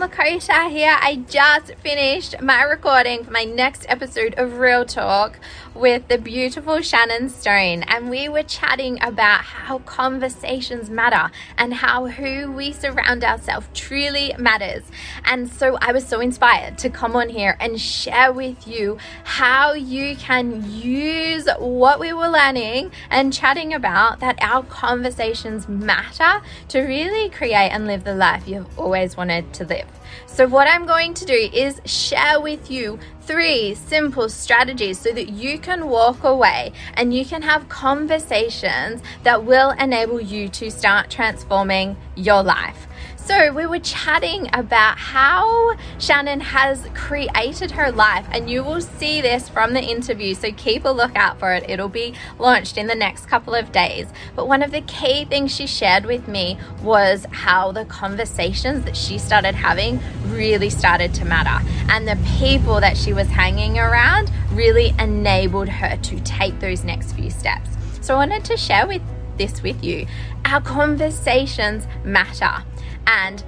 Lakota here. I just finished my recording for my next episode of Real Talk with the beautiful Shannon Stone, and we were chatting about how conversations matter and how who we surround ourselves truly matters. And so I was so inspired to come on here and share with you how you can use what we were learning and chatting about that our conversations matter to really create and live the life you've always wanted to live. So, what I'm going to do is share with you three simple strategies so that you can walk away and you can have conversations that will enable you to start transforming your life. So, we were chatting about how Shannon has created her life, and you will see this from the interview. So, keep a lookout for it. It'll be launched in the next couple of days. But one of the key things she shared with me was how the conversations that she started having really started to matter, and the people that she was hanging around really enabled her to take those next few steps. So, I wanted to share with this with you. Our conversations matter and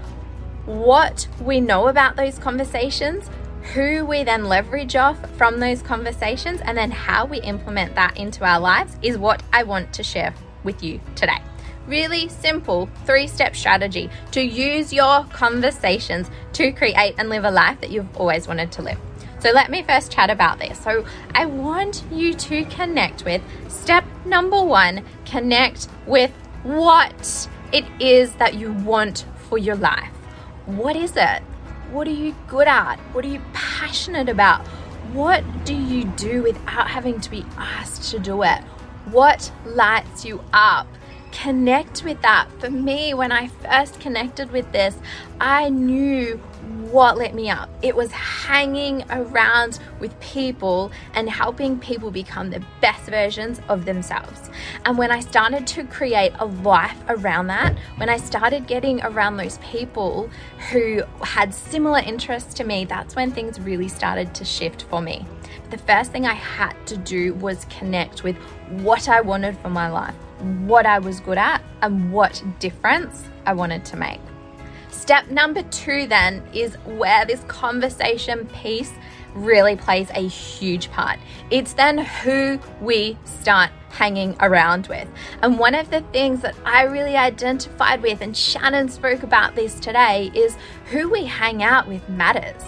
what we know about those conversations, who we then leverage off from those conversations, and then how we implement that into our lives is what I want to share with you today. Really simple three step strategy to use your conversations to create and live a life that you've always wanted to live. So, let me first chat about this. So, I want you to connect with step number one connect with what it is that you want for your life. What is it? What are you good at? What are you passionate about? What do you do without having to be asked to do it? What lights you up? Connect with that. For me, when I first connected with this, I knew what lit me up. It was hanging around with people and helping people become the best versions of themselves. And when I started to create a life around that, when I started getting around those people who had similar interests to me, that's when things really started to shift for me. The first thing I had to do was connect with what I wanted for my life, what I was good at, and what difference I wanted to make. Step number two, then, is where this conversation piece really plays a huge part. It's then who we start hanging around with. And one of the things that I really identified with, and Shannon spoke about this today, is who we hang out with matters.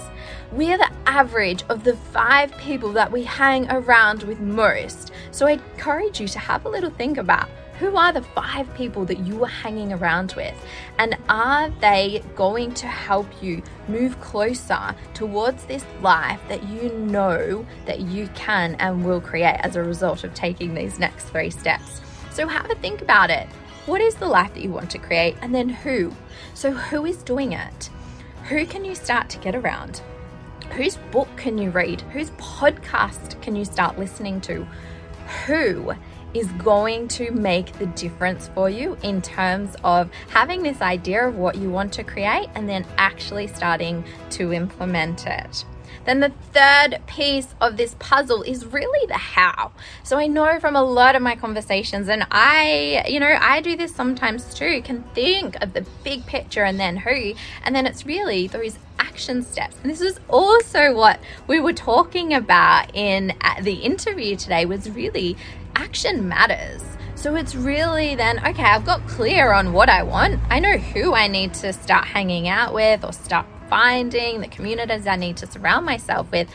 We're the average of the five people that we hang around with most. So I encourage you to have a little think about who are the five people that you are hanging around with? And are they going to help you move closer towards this life that you know that you can and will create as a result of taking these next three steps? So have a think about it. What is the life that you want to create? And then who? So, who is doing it? Who can you start to get around? Whose book can you read? Whose podcast can you start listening to? Who is going to make the difference for you in terms of having this idea of what you want to create and then actually starting to implement it. Then the third piece of this puzzle is really the how. So I know from a lot of my conversations, and I, you know, I do this sometimes too, can think of the big picture and then who, and then it's really those action steps. And this is also what we were talking about in the interview today was really action matters. So it's really then, okay, I've got clear on what I want. I know who I need to start hanging out with or start finding, the communities I need to surround myself with.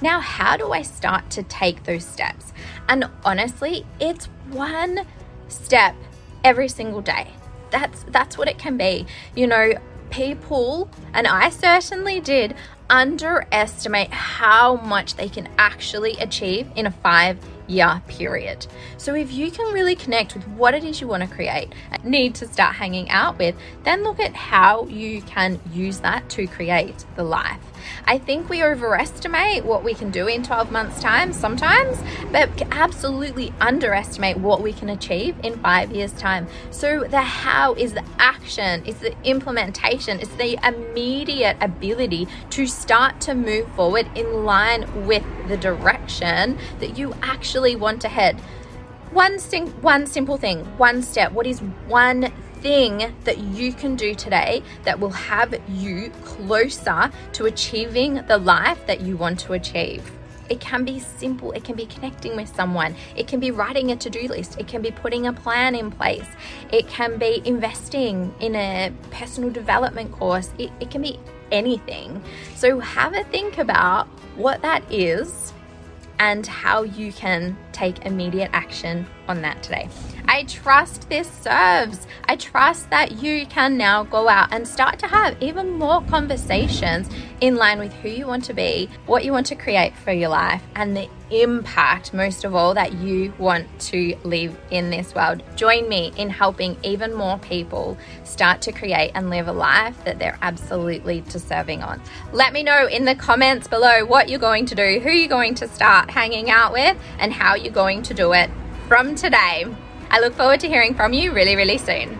Now, how do I start to take those steps? And honestly, it's one step every single day. That's that's what it can be. You know, people and I certainly did underestimate how much they can actually achieve in a 5 year period. So, if you can really connect with what it is you want to create need to start hanging out with, then look at how you can use that to create the life. I think we overestimate what we can do in 12 months' time sometimes, but absolutely underestimate what we can achieve in five years' time. So, the how is the action, it's the implementation, it's the immediate ability to start to move forward in line with the direction that you actually want to head. One, sim- one simple thing, one step. What is one thing that you can do today that will have you closer to achieving the life that you want to achieve. It can be simple. It can be connecting with someone. It can be writing a to do list. It can be putting a plan in place. It can be investing in a personal development course. It, it can be anything. So have a think about what that is and how you can take immediate action on that today. I trust this serves. I trust that you can now go out and start to have even more conversations in line with who you want to be, what you want to create for your life, and the impact, most of all, that you want to live in this world. Join me in helping even more people start to create and live a life that they're absolutely deserving on. Let me know in the comments below what you're going to do, who you're going to start hanging out with, and how you're going to do it from today. I look forward to hearing from you really, really soon.